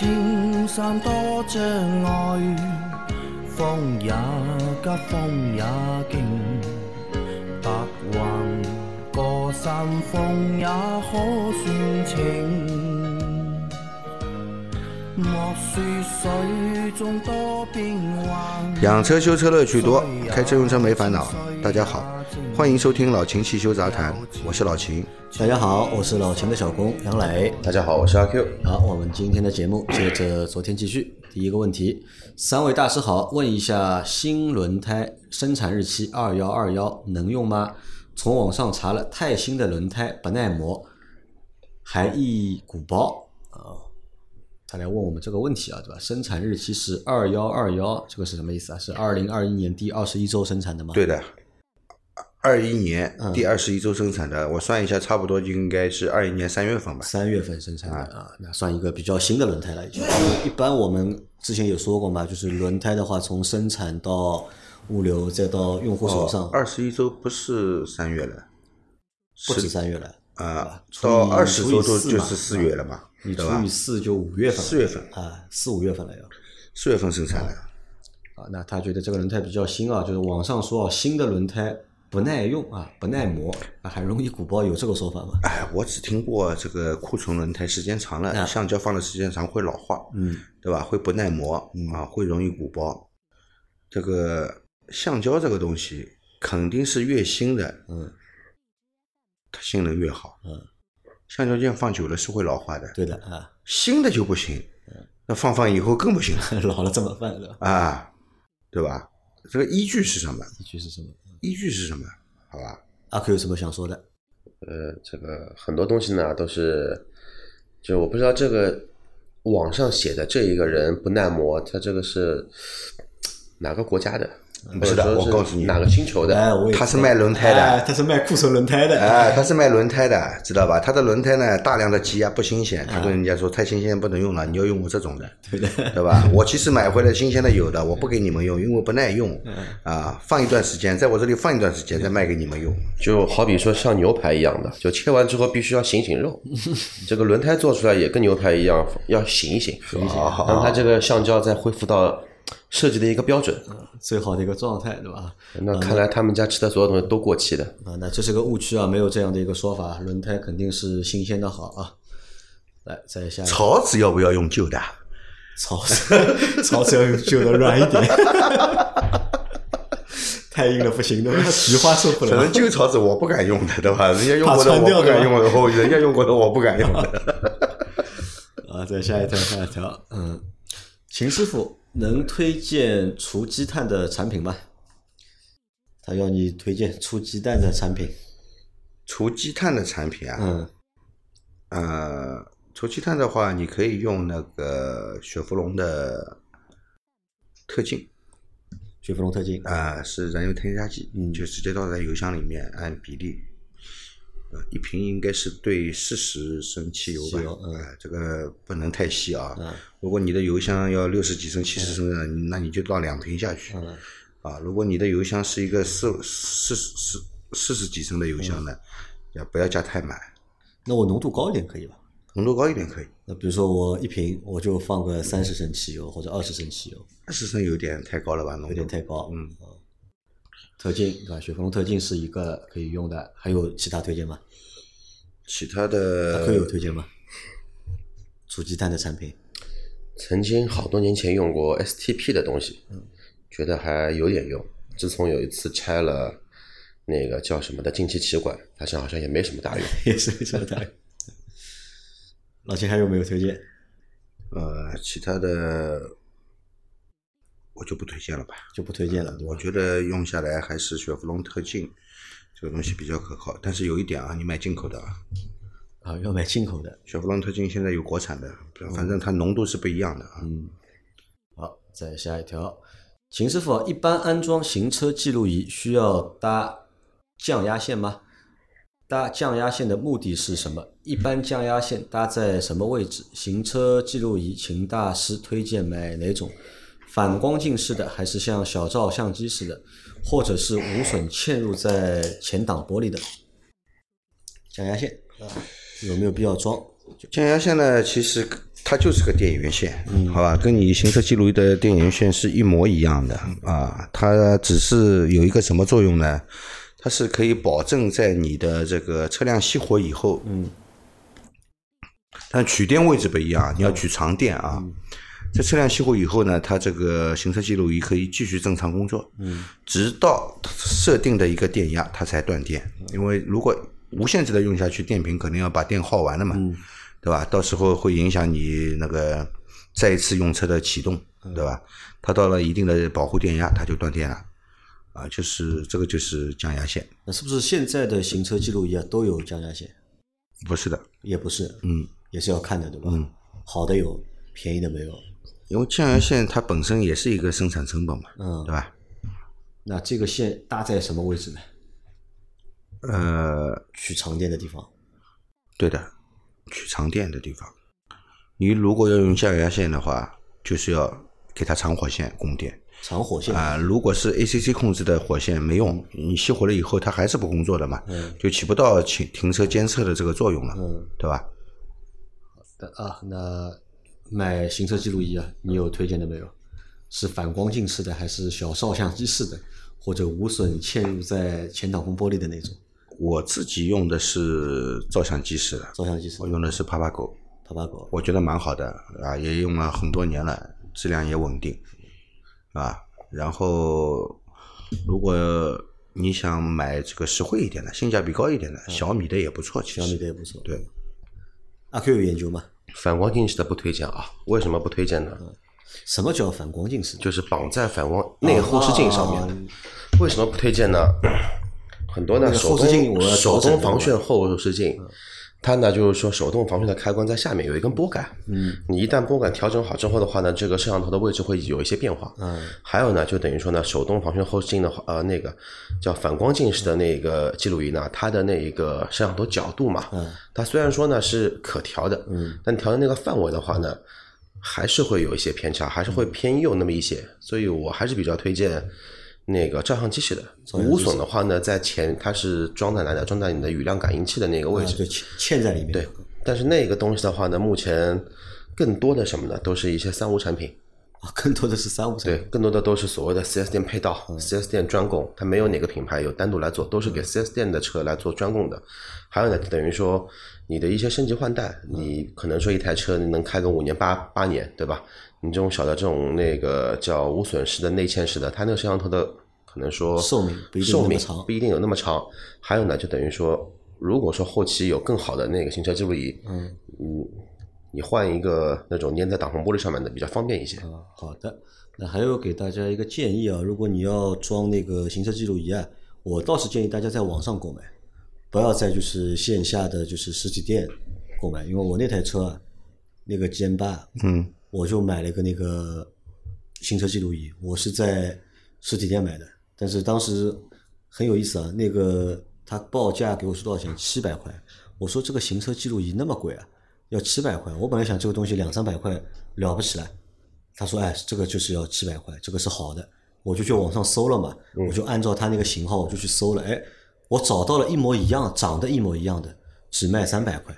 青山多障碍，风也急，风也劲，白云过山峰也可算情。莫说水中多变幻，养车修车乐趣多，开车用车没烦恼。大家好，欢迎收听老秦汽修杂谈，我是老秦。大家好，我是老秦的小工杨磊。大家好，我是阿 Q。好，我们今天的节目接着昨天继续。第一个问题，三位大师好，问一下新轮胎生产日期二幺二幺能用吗？从网上查了，太新的轮胎不耐磨，还易鼓包啊。他来问我们这个问题啊，对吧？生产日期是二幺二幺，这个是什么意思啊？是二零二一年第二十一周生产的吗？对的，二一年第二十一周生产的，我算一下，差不多应该是二一年三月份吧。三月份生产的啊，那算一个比较新的轮胎了已经。一般我们之前有说过嘛，就是轮胎的话，从生产到物流再到用户手上，二十一周不是三月了，不止三月了啊，到二十周都除以四嘛就是四月了嘛，你除以？四就五月份了，四月份。啊，四五月份了要。四月份生产的，啊，那他觉得这个轮胎比较新啊，就是网上说啊，新的轮胎不耐用啊，不耐磨啊，还容易鼓包，有这个说法吗？哎，我只听过这个库存轮胎时间长了，啊橡胶放的时间长会老化，嗯，对吧？会不耐磨啊，会容易鼓包。这个橡胶这个东西肯定是越新的，嗯，它性能越好。嗯，橡胶件放久了是会老化的，对的啊，新的就不行，那放放以后更不行了 老了怎么办？啊，对吧？这个依据是什么？依据是什么？依据是什么？好吧？阿 Q 有什么想说的？呃，这个很多东西呢都是，就我不知道这个网上写的这一个人不耐磨，他这个是哪个国家的？不是的我告诉你哪个星球的？哎，我他是卖轮胎的哎他是卖库存轮胎的，哎，他是卖轮胎的，知道吧？他的轮胎呢，大量的积压不新鲜，他跟人家说太新鲜不能用了，你要用我这种的，对的，对吧？我其实买回来新鲜的有的，我不给你们用，因为不耐用，啊，放一段时间，在我这里放一段时间再卖给你们用。就好比说像牛排一样的，就切完之后必须要醒醒肉。这个轮胎做出来也跟牛排一样，要醒一醒，好让它这个橡胶再恢复到设计的一个标准。最好的一个状态，对吧？那看来他们家吃的所有东西都过期的。啊，那这是个误区啊，没有这样的一个说法，轮胎肯定是新鲜的好啊。来，再下一个槽子要不要用旧的？槽子，槽子要用旧的软一点，太硬了不行的，菊花受不了反正。旧槽子我不敢用的，对吧？人家用过的我不敢用的，我人家用过的我不敢用的。啊，再下一条，下一条，嗯，秦师傅能推荐除积碳的产品吗？他要你推荐除积碳的产品。除积碳的产品啊，嗯，呃，除积碳的话，你可以用那个雪佛龙的特净雪佛龙特净。啊、是燃油添加剂，嗯就直接倒在油箱里面按比例，呃，一瓶应该是对四十升汽油吧，汽油嗯呃这个不能太细啊。嗯如果你的油箱要六十几升、七十升的，那你就倒两瓶下去。嗯啊，如果你的油箱是一个四四四四十几升的油箱呢，要不要加太满？那我浓度高一点可以吧？浓度高一点可以，那比如说我一瓶我就放个三十升汽油或者二十升汽油，二十升有点太高了吧？浓度有点太高。嗯，特进对吧？雪佛龙特进是一个可以用的，还有其他推荐吗？其他阿的 Q 有推荐吗？除积碳的产品，曾经好多年前用过 STP 的东西，觉得还有点用。自从有一次拆了那个叫什么的进气歧管，发现好像也没什么大用。也是没什么大用。老秦还有没有推荐？呃，其他的我就不推荐了吧。就不推荐了，我？觉得用下来还是雪佛龙特进这个东西比较可靠，但是有一点啊，你买进口的啊，啊，要买进口的。雪佛龙特净现在有国产的，反正它浓度是不一样的啊。嗯，好，再下一条，秦师傅，一般安装行车记录仪需要搭降压线吗？搭降压线的目的是什么？一般降压线搭在什么位置？行车记录仪，秦大师推荐买哪种？反光镜式的，还是像小照相机似的，或者是无损嵌入在前挡玻璃的降压线？啊，有没有必要装？降压线呢，其实它就是个电源线，好吧，跟你行车记录仪的电源线是一模一样的啊。它只是有一个什么作用呢？它是可以保证在你的这个车辆熄火以后，嗯，但取电位置不一样，你要取长电啊。在车辆熄火以后呢，它这个行车记录仪可以继续正常工作，嗯，直到设定的一个电压它才断电。因为如果无限制的用下去，电瓶肯定要把电耗完了嘛，对吧？到时候会影响你那个再一次用车的启动，对吧？它到了一定的保护电压，它就断电了，啊，就是这个就是降压线，那是不是现在的行车记录仪啊都有降压线？不是的，也不是，嗯，也是要看的，对吧？好的有，便宜的没有。因为降压线它本身也是一个生产成本嘛，嗯对吧？那这个线搭在什么位置呢？呃，取长电的地方。对的，取长电的地方，你如果要用降压线的话，就是要给它长火线供电长火线啊、如果是 ACC 控制的火线没用，你熄火了以后它还是不工作的嘛，就起不到停停车监测的这个作用了，嗯对吧？好的啊，那买行车记录仪啊，你有推荐的没有？是反光镜式的，还是小照相机式的，或者无损嵌入在前挡风玻璃的那种我自己用的是照相机式的，照相机式我？用的是帕帕狗，帕帕狗我觉得蛮好的啊，也用了很多年了，质量也稳定，啊，然后如果你想买这个实惠一点的、性价比高一点的，小米的也不错，其实小米的也不错。对，阿 Q 有研究吗？反光镜式的不推荐啊，为什么不推荐呢？什么叫反光镜式？就是绑在反光内后视镜上面的。为什么不推荐呢？很多呢手动手动防眩后视镜，它呢就是说手动防眩的开关在下面有一根拨杆，嗯，你一旦拨杆调整好之后的话呢，这个摄像头的位置会有一些变化，嗯，还有呢就等于说呢手动防眩后视镜的话，呃那个叫反光镜式的那个记录仪呢，它的那一个摄像头角度嘛，嗯，它虽然说呢是可调的，嗯，但调的那个范围的话呢，还是会有一些偏差，还是会偏右那么一些，所以我还是比较推荐那个照相机式的。无损的话呢，在前它是装在哪里？装在你的雨量感应器的那个位置。啊就嵌嵌在里面。对，但是那个东西的话呢，目前更多的什么呢？都是一些三无产品。啊，更多的是三无产品对，更多的都是所谓的 4S 店配套、4S 嗯店专供，它没有哪个品牌有单独来做，都是给 4S 店的车来做专供的。还有呢，等于说你的一些升级换代，你可能说一台车你能开个五年八八年，对吧？你这种小的这种那个叫无损式的内嵌式的，它那个摄像头的可能说寿命不一定寿命不一定有那么长。还有呢，就等于说，如果说后期有更好的那个行车记录仪，嗯你换一个那种粘在挡风玻璃上面的比较方便一些。啊，好的。那还有给大家一个建议啊，如果你要装那个行车记录仪啊，我倒是建议大家在网上购买，不要在就是线下的就是实体店购买，因为我那台车啊，那个 G M 八，嗯，我就买了一个那个行车记录仪，我是在实体店买的，但是当时很有意思啊，那个他报价给我是多少钱？七百块。我说这个行车记录仪那么贵啊，要七百块。我本来想这个东西两三百块了不起来，他说哎，这个就是要七百块，这个是好的。我就去网上搜了嘛，我就按照他那个型号我就去搜了，哎，我找到了一模一样，长得一模一样的，只卖三百块。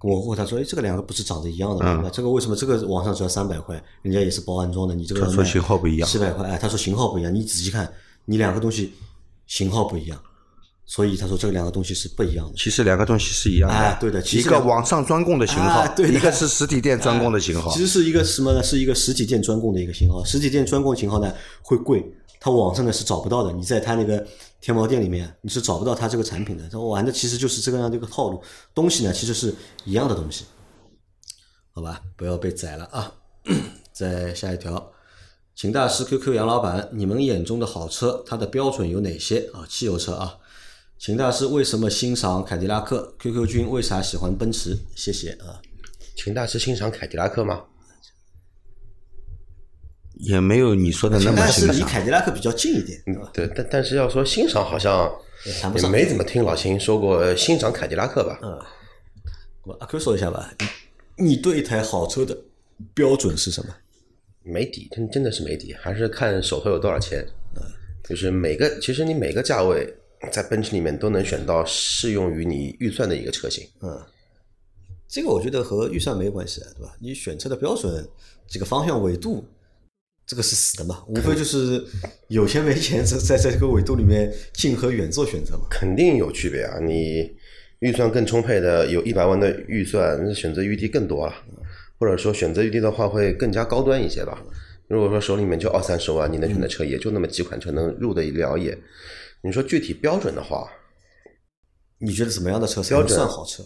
我问他说：“哎，这个两个不是长得一样的吗？那这个为什么这个网上只要三百块，人家也是包安装的，你这个他说型号不一样七百块。哎，他说型号不一样，你仔细看，你两个东西型号不一样，所以他说这两个东西是不一样的。其实两个东西是一样的，哎对的其一个网上专供的型号，哎对一个是实体店专供的型号其。实是一个什么呢？是一个实体店专供的一个型号。实体店专供型号呢会贵，它网上呢是找不到的。你在它那个天猫店里面你是找不到它这个产品的。它玩的其实就是这个样的一个套路，东西呢其实是一样的东西，好吧？不要被宰了啊！再下一条，秦大师 QQ 杨老板，你们眼中的好车，它的标准有哪些啊？汽油车啊。秦大师为什么欣赏凯迪拉克？QQ 君为啥喜欢奔驰？谢谢啊。秦大师欣赏凯迪拉克吗？也没有你说的那么但是离。凯迪拉克比较近一点，对吧？对，但但是要说欣赏，好像也。没怎么听老秦说过欣赏凯迪拉克吧？嗯我阿 Q 说一下吧，你你对一台好车的标准是什么？没底，真真的是没底，还是看手头有多少钱。就是每个，其实你每个价位在奔驰里面都能选到适用于你预算的一个车型。嗯这个我觉得和预算没关系，对吧？你选车的标准、这个方向、纬度，这个是死的嘛，无非就是有钱没钱，在在在这个维度里面近和远做选择嘛。肯定有区别啊！你预算更充沛的，有一百万的预算，那选择余地更多了，或者说选择余地的话会更加高端一些吧。如果说手里面就二三十万，你能选的车也就那么几款车能入得了眼。你说具体标准的话，你觉得什么样的车标准算好车？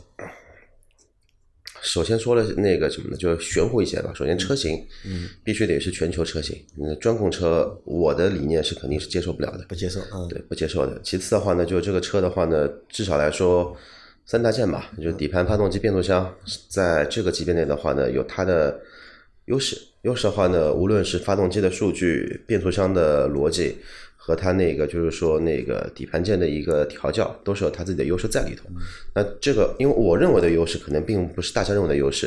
首先说了那个什么呢，就是玄乎一些吧。首先车型，嗯，必须得是全球车型。嗯，专供车，我的理念是肯定是接受不了的。不接受，嗯，对，不接受的。其次的话呢，就这个车的话呢，至少来说三大件吧，就是底盘、发动机、变速箱，在这个级别内的话呢，有它的优势。优势的话呢，无论是发动机的数据、变速箱的逻辑和它那个就是说那个底盘件的一个调教，都是有它自己的优势在里头。那这个，因为我认为的优势，可能并不是大家认为的优势，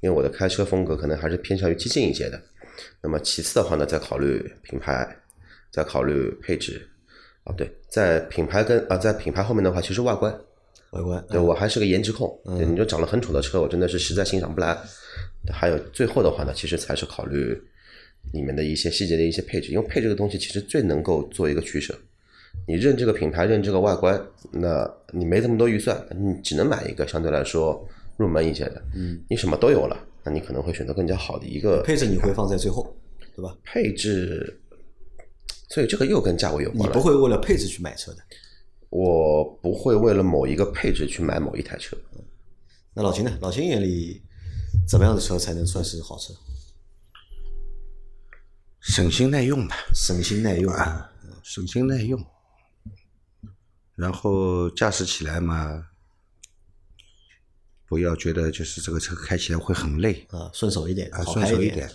因为我的开车风格可能还是偏向于激进一些的。那么其次的话呢，再考虑品牌，再考虑配置。啊，对，在品牌跟啊，在品牌后面的话，其实外观，外观，对我还是个颜值控。对，你就长得很丑的车，我真的是实在欣赏不来。还有最后的话呢，其实才是考虑里面的一些细节的一些配置，因为配这个东西其实最能够做一个取舍。你认这个品牌，认这个外观，那你没这么多预算，你只能买一个相对来说入门一些的。嗯，你什么都有了，那你可能会选择更加好的一个配置你会放在最后，对吧？配置。所以这个又跟价位有关了。你不会为了配置去买车的。我不会为了某一个配置去买某一台车。那老秦呢？老秦眼里怎么样的车才能算是好车？省心耐用吧，省心耐用啊，省心耐用。然后驾驶起来嘛，不要觉得就是这个车开起来会很累啊，顺手一点，啊，顺手一点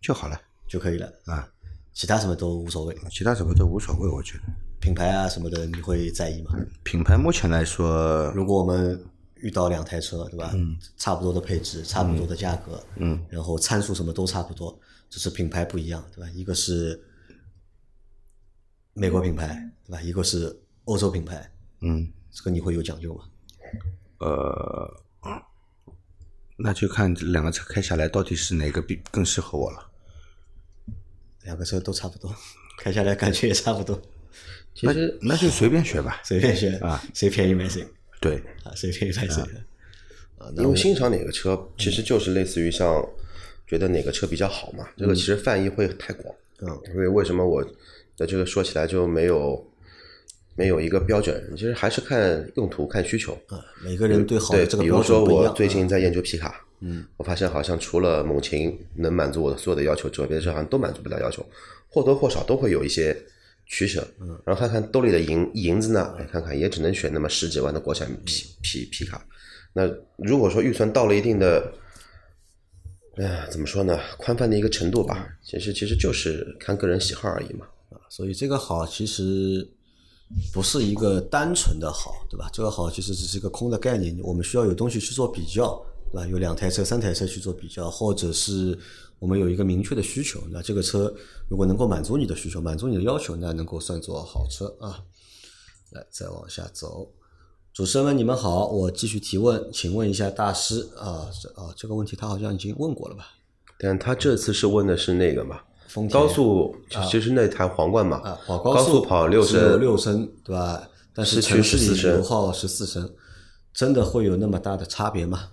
就好了就可以了。啊。其他什么都无所谓，其他什么都无所谓，我觉得。品牌啊什么的你会在意吗？品牌目前来说，如果我们遇到两台车，对吧？嗯。差不多的配置，差不多的价格，嗯，然后参数什么都差不多，只是品牌不一样，对吧？一个是美国品牌，对吧？一个是欧洲品牌，嗯，这个你会有讲究吗？呃，那就看这两个车开下来到底是哪个比更适合我了。两个车都差不多，开下来感觉也差不多，其实那就随便选吧。随便选啊，谁便宜买谁对，啊，谁便宜买谁。啊，那因为欣赏哪个车，其实就是类似于像觉得哪个车比较好嘛。这个其实范围会太广。嗯，所以为什么我的这个说起来就没有没有一个标准？其实还是看用途、看需求。啊，每个人对好对的，这个比如说。我最近啊在研究皮卡，嗯，我发现好像除了猛禽能满足我的所有的要求之外，别的车好像都满足不了要求，或多或少都会有一些取舍。嗯，然后看看兜里的银银子呢，哎看看也只能选那么十几万的国产皮皮皮卡。那如果说预算到了一定的，哎呀，怎么说呢，宽泛的一个程度吧，其实其实就是看个人喜好而已嘛。啊所以这个好其实不是一个单纯的好，对吧？这个好其实只是一个空的概念，我们需要有东西去做比较，对吧？有两台车、三台车去做比较，或者是我们有一个明确的需求，那这个车如果能够满足你的需求、满足你的要求，那能够算作好车啊。来，再往下走。主持人们，你们好，我继续提问，请问一下大师啊，这啊这个问题他好像已经问过了吧？但他这次是问的是那个嘛，高速就是那台皇冠嘛，啊，跑高速跑六升，六升，对吧？但是城市14里油耗十四升，真的会有那么大的差别吗？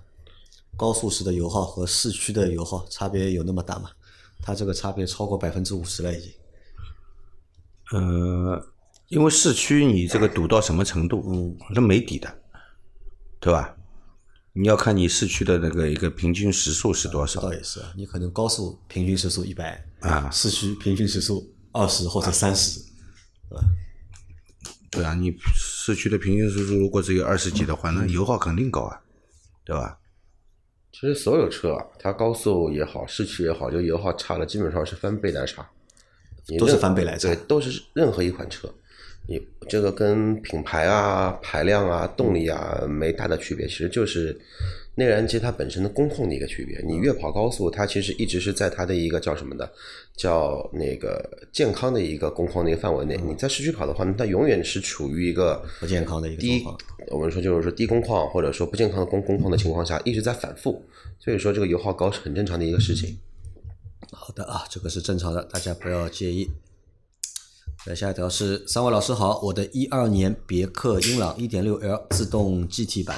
高速时的油耗和市区的油耗差别有那么大吗？它这个差别超过百分之五十了，已经。呃，因为市区你这个堵到什么程度，嗯，那没底的，对吧？你要看你市区的那个一个平均时速是多少这倒也是，你可能高速平均时速一百啊市区平均时速二十或者三十，对吧？对啊，你市区的平均时速如果只有二十几的话，那油耗肯定高啊，对吧？其实所有车啊，它高速也好，市区也好，就油耗差了，基本上是翻倍来差，都是翻倍来差对，都是任何一款车，你这个跟品牌啊、排量啊、动力啊没大的区别，其实就是内燃机它本身的工控的一个区别。你越跑高速，它其实一直是在它的一个叫什么的，叫那个健康的一个工况的一个范围内。你在市区跑的话，它永远是处于一个不健康的一个低，我们说就是说低工况或者说不健康的工工况的情况下，一直在反复。所以说这个油耗高是很正常的一个事情。好的啊，这个是正常的，大家不要介意。来下一条是三位老师好，我的一二年别克英朗一点六 L 自动 GT 版，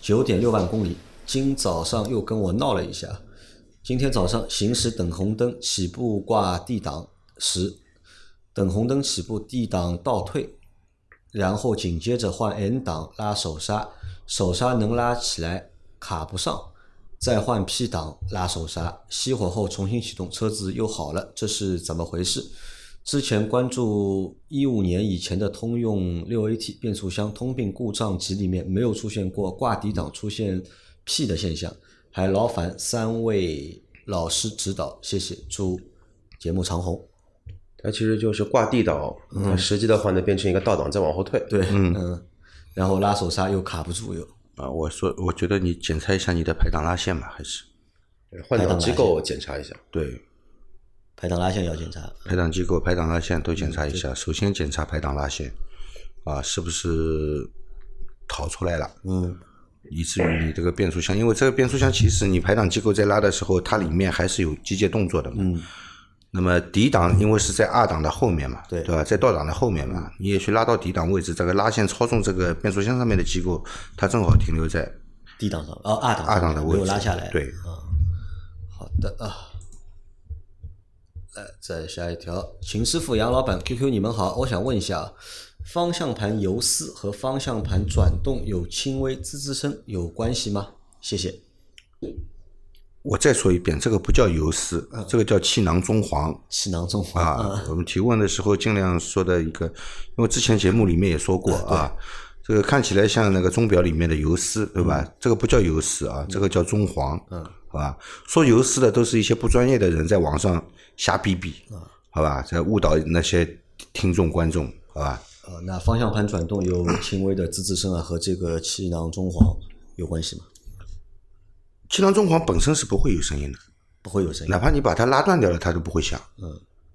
九点六万公里，今早上又跟我闹了一下。今天早上行驶等红灯起步挂 D 档时，等红灯起步 D 档倒退，然后紧接着换 N 档拉手刹，手刹能拉起来卡不上，再换 P 档拉手刹，熄火后重新启动，车子又好了，这是怎么回事？之前关注一五年以前的通用六 AT 变速箱通病故障集里面没有出现过挂底档出现 P 的现象，还劳烦三位老师指导，谢谢，祝节目长红。它其实就是挂 D 档，它实际的话呢变成一个倒档再往后退。对，嗯然后拉手刹又卡不住又。啊，我说，我觉得你检查一下你的排档拉线吧，还是换挡机构检查一下。对排档拉线要检查，排档机构、排档拉线都检查一下。首先检查排档拉线，啊，是不是逃出来了？嗯，以至于你这个变速箱，因为这个变速箱其实你排档机构在拉的时候，它里面还是有机械动作的嘛。嗯。那么底档因为是在二档的后面嘛，对对吧？在倒档的后面嘛，你也去拉到底档位置，这个拉线操纵这个变速箱上面的机构，它正好停留在 D 档上，哦，二档上二档的位置，没有拉下来。对，好的啊，来再下一条，秦师傅、杨老板、QQ，你们好，我想问一下，方向盘游丝和方向盘转动有轻微滋滋声有关系吗？谢谢。我再说一遍，这个不叫油丝，这个叫气囊中簧气囊中簧啊。我们提问的时候尽量说的一个，因为之前节目里面也说过啊，这个看起来像那个钟表里面的游丝，对吧？这个不叫游丝啊，这个叫中黄，嗯，好吧？说游丝的都是一些不专业的人在网上瞎逼逼，好吧？在误导那些听众观众，好吧？呃，那方向盘转动有轻微的滋滋声啊，和这个气囊中黄有关系吗？气囊中黄本身是不会有声音的，不会有声音哪。怕你把它拉断掉了，它都不会响。嗯，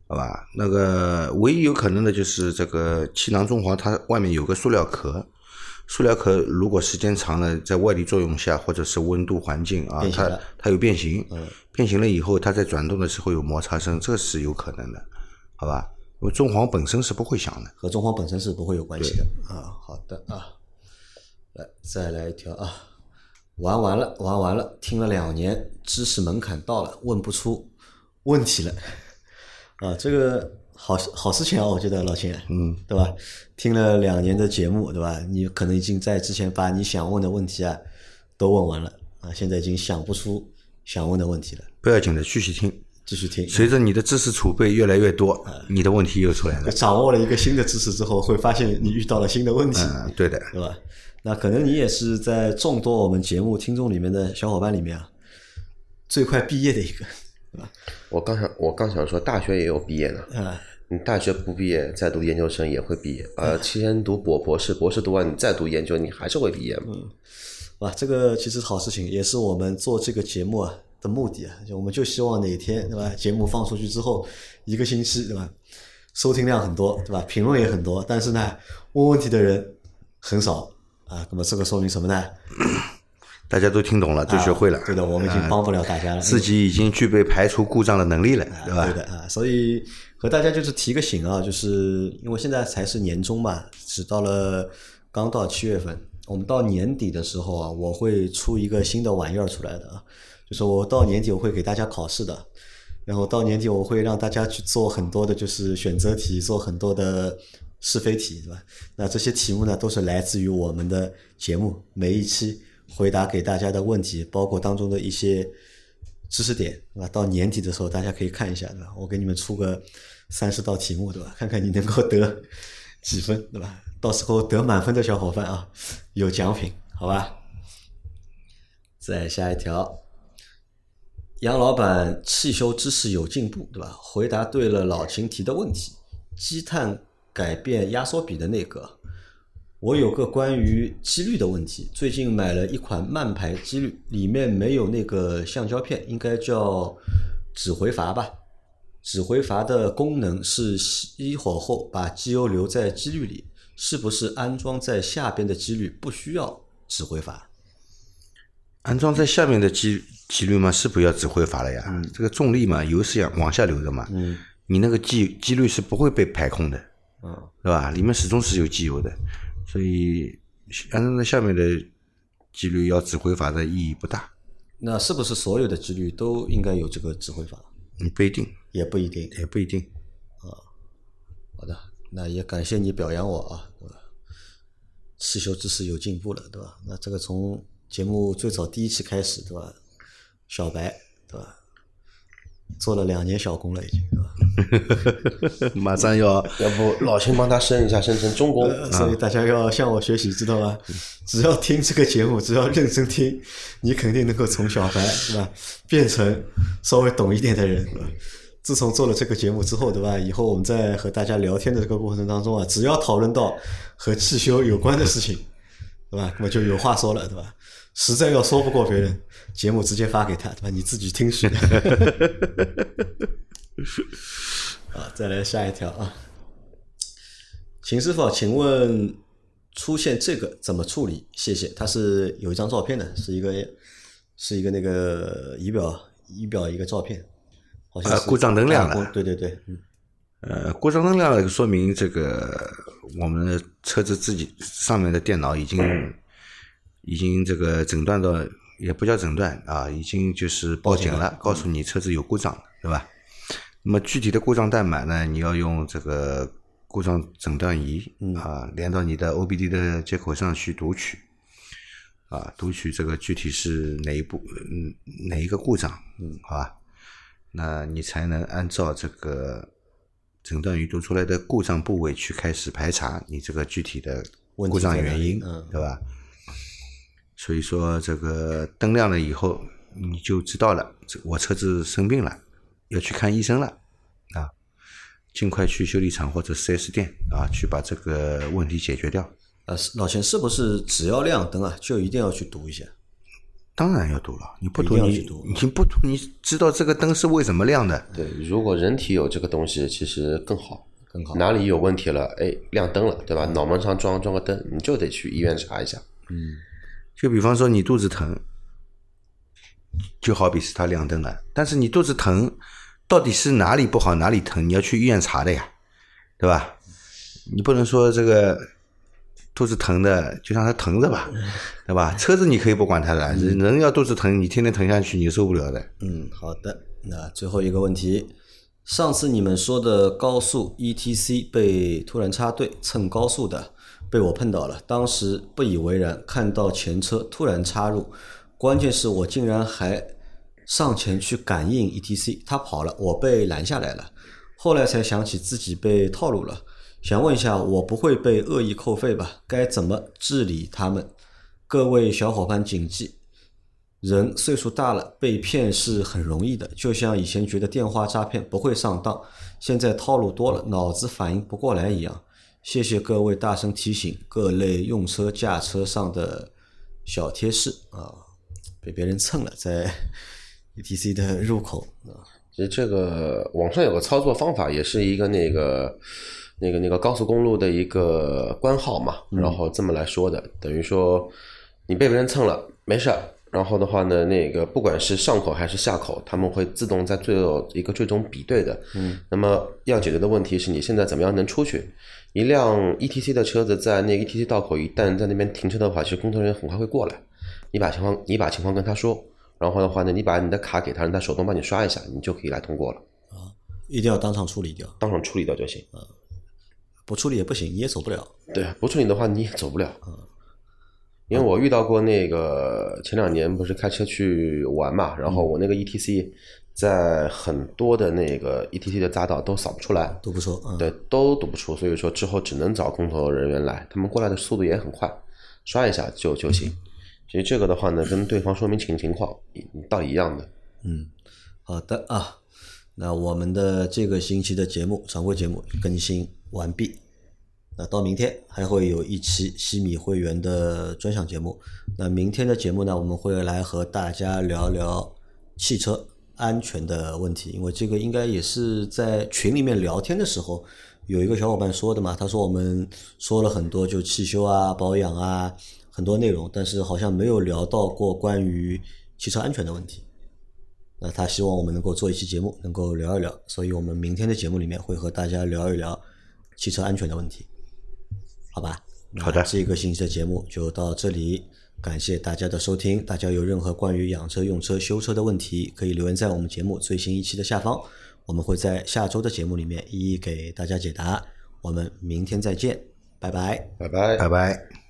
好吧，那个唯一有可能的就是这个气囊中簧，它外面有个塑料壳，塑料壳如果时间长了，在外力作用下，或者是温度环境啊，它它有变形，嗯变形了以后，它在转动的时候有摩擦声，这是有可能的，好吧？因为中簧本身是不会响的。和中黄本身是不会有关系的啊。好的啊，来再来一条啊，玩完了，玩完了，听了两年，知识门槛到了，问不出问题了 啊，这个好好事情啊，我觉得老秦，嗯，对吧？听了两年的节目，对吧？你可能已经在之前把你想问的问题啊都问完了啊，现在已经想不出想问的问题了，不要紧的，继续听。继续听。随着你的知识储备越来越多，你的问题又出来了。掌握了一个新的知识之后，会发现你遇到了新的问题。嗯，对的。对吧？那可能你也是在众多我们节目听众里面的小伙伴里面啊，最快毕业的一个，对吧？我刚想，我刚想说，大学也有毕业呢。啊，你大学不毕业，再读研究生也会毕业。呃，先读博博士，博士读完你再读研究，你还是会毕业嘛。哇，这个其实好事情，也是我们做这个节目啊的目的啊。就我们就希望哪天对吧，节目放出去之后，一个星期对吧，收听量很多对吧，评论也很多，但是呢，问问题的人很少啊。那么这个说明什么呢？大家都听懂了，都学会了。啊对的，我们已经帮不了大家了。自己已经具备排除故障的能力了，对吧？对的啊，所以和大家就是提个醒啊，就是因为现在才是年终嘛，只到了刚到七月份，我们到年底的时候啊，我会出一个新的玩意儿出来的啊，就是我到年底我会给大家考试的，然后到年底我会让大家去做很多的就是选择题，做很多的是非题，对吧？那这些题目呢，都是来自于我们的节目每一期回答给大家的问题，包括当中的一些知识点，对吧？到年底的时候，大家可以看一下，对吧？我给你们出个三十道题目，对吧？看看你能够得几分，对吧？到时候得满分的小伙伴啊，有奖品，好吧？再下一条，杨老板汽修知识有进步，对吧？回答对了老秦提的问题，积碳改变压缩比的那个，我有个关于机滤的问题，最近买了一款慢排机滤，里面没有那个橡胶片，应该叫指回阀吧？指回阀的功能是熄火后把机油留在机滤里，是不是安装在下边的机滤不需要指回阀？安装在下面的机机滤嘛是不要指挥阀了呀，嗯这个重力嘛，油是要往下流的嘛，你那个机机滤是不会被排空的，嗯，对吧？里面始终是有机油的，所以按照那下面的几率要指挥法的意义不大，那是不是所有的几率都应该有这个指挥法？嗯，不一定，也不一定。也不一定。啊好的，那也感谢你表扬我啊，对吧？汽修知识有进步了，对吧？那这个从节目最早第一期开始，对吧？小白？做了两年小工了，已经，对吧？马上要 要不老秦帮他升一下，升成中工。呃所以大家要向我学习，知道吗？只要听这个节目，只要认真听，你肯定能够从小白，对吧？变成稍微懂一点的人？自从做了这个节目之后，对吧？以后我们在和大家聊天的这个过程当中啊，只要讨论到和汽修有关的事情，对吧？那么就有话说了，对吧？实在要说不过别人，节目直接发给他，对吧？你自己听去。啊，再来下一条啊。秦师傅，请问出现这个怎么处理？谢谢。他是有一张照片的，是一个是一个那个仪表仪表一个照片，好像故障灯亮了啊对对对，嗯呃，故障灯亮了，说明这个我们的车子自己上面的电脑已经已经这个诊断到，也不叫诊断啊，已经就是报警了，告诉你车子有故障了，对吧？那么具体的故障代码呢，你要用这个故障诊断仪啊，连到你的 OBD 的接口上去读取。啊，读取这个具体是哪一部嗯哪一个故障，嗯，好吧，那你才能按照这个诊断仪读出来的故障部位去开始排查你这个具体的故障原因，嗯对吧？所以说这个灯亮了以后，你就知道了，这我车子生病了，要去看医生了啊，尽快去修理厂或者 4S 店啊，去把这个问题解决掉。呃，是老钱是不是只要亮灯啊，就一定要去读一下？当然要读了，你不读你你不读，你知道这个灯是为什么亮的？对，如果人体有这个东西，其实更好。更好哪里有问题了？哎，亮灯了，对吧？脑门上装装个灯，你就得去医院查一下。就比方说你肚子疼，就好比是它亮灯了，但是你肚子疼到底是哪里不好哪里疼，你要去医院查的呀，对吧？你不能说这个肚子疼的就让它疼着吧，对吧？车子你可以不管它的，人人要肚子疼，你天天疼下去你受不了的。嗯，好的。那最后一个问题，上次你们说的高速 ETC 被突然插队蹭高速的，被我碰到了，当时不以为然，看到前车突然插入，关键是我竟然还上前去感应 ETC，他跑了，我被拦下来了，后来才想起自己被套路了。想问一下，我不会被恶意扣费吧？该怎么治理他们？各位小伙伴谨记，人岁数大了，被骗是很容易的。就像以前觉得电话诈骗不会上当，现在套路多了，脑子反应不过来一样。谢谢各位大声提醒各类用车驾车上的小贴士啊，被别人蹭了，在 ETC 的入口啊，其实这个网上有个操作方法，也是一个那个那个那个高速公路的一个官号嘛，然后这么来说的，等于说你被别人蹭了没事儿，然后的话呢，那个不管是上口还是下口，他们会自动在最后一个最终比对的。嗯，那么要解决的问题是你现在怎么样能出去？一辆 ETC 的车子在那个 ETC 道口一旦在那边停车的话，其实工作人员很快会过来，你把情况你把情况跟他说，然后的话呢，你把你的卡给他，让他手动帮你刷一下，你就可以来通过了。啊一定要当场处理掉，当场处理掉就行。啊不处理也不行，你也走不了。对，不处理的话你也走不了。因为我遇到过那个前两年不是开车去玩嘛，然后我那个 ETC 在很多的那个 ETC 的匝道都扫不出来，都不出，嗯，对，都读不出，所以说之后只能找工作人员来，他们过来的速度也很快，刷一下就就行。其实这个的话呢，跟对方说明情情况一道理一样的。嗯好的啊，那我们的这个星期的节目常规节目更新完毕。那到明天还会有一期西米会员的专享节目。那明天的节目呢，我们会来和大家聊聊汽车安全的问题，因为这个应该也是在群里面聊天的时候，有一个小伙伴说的嘛，他说我们说了很多就汽修啊、保养啊很多内容，但是好像没有聊到过关于汽车安全的问题。那他希望我们能够做一期节目，能够聊一聊，所以我们明天的节目里面会和大家聊一聊汽车安全的问题，好吧？好的那这个星期的节目就到这里，感谢大家的收听。大家有任何关于养车、用车、修车的问题，可以留言在我们节目最新一期的下方，我们会在下周的节目里面一一给大家解答。我们明天再见，拜拜。拜拜。拜拜。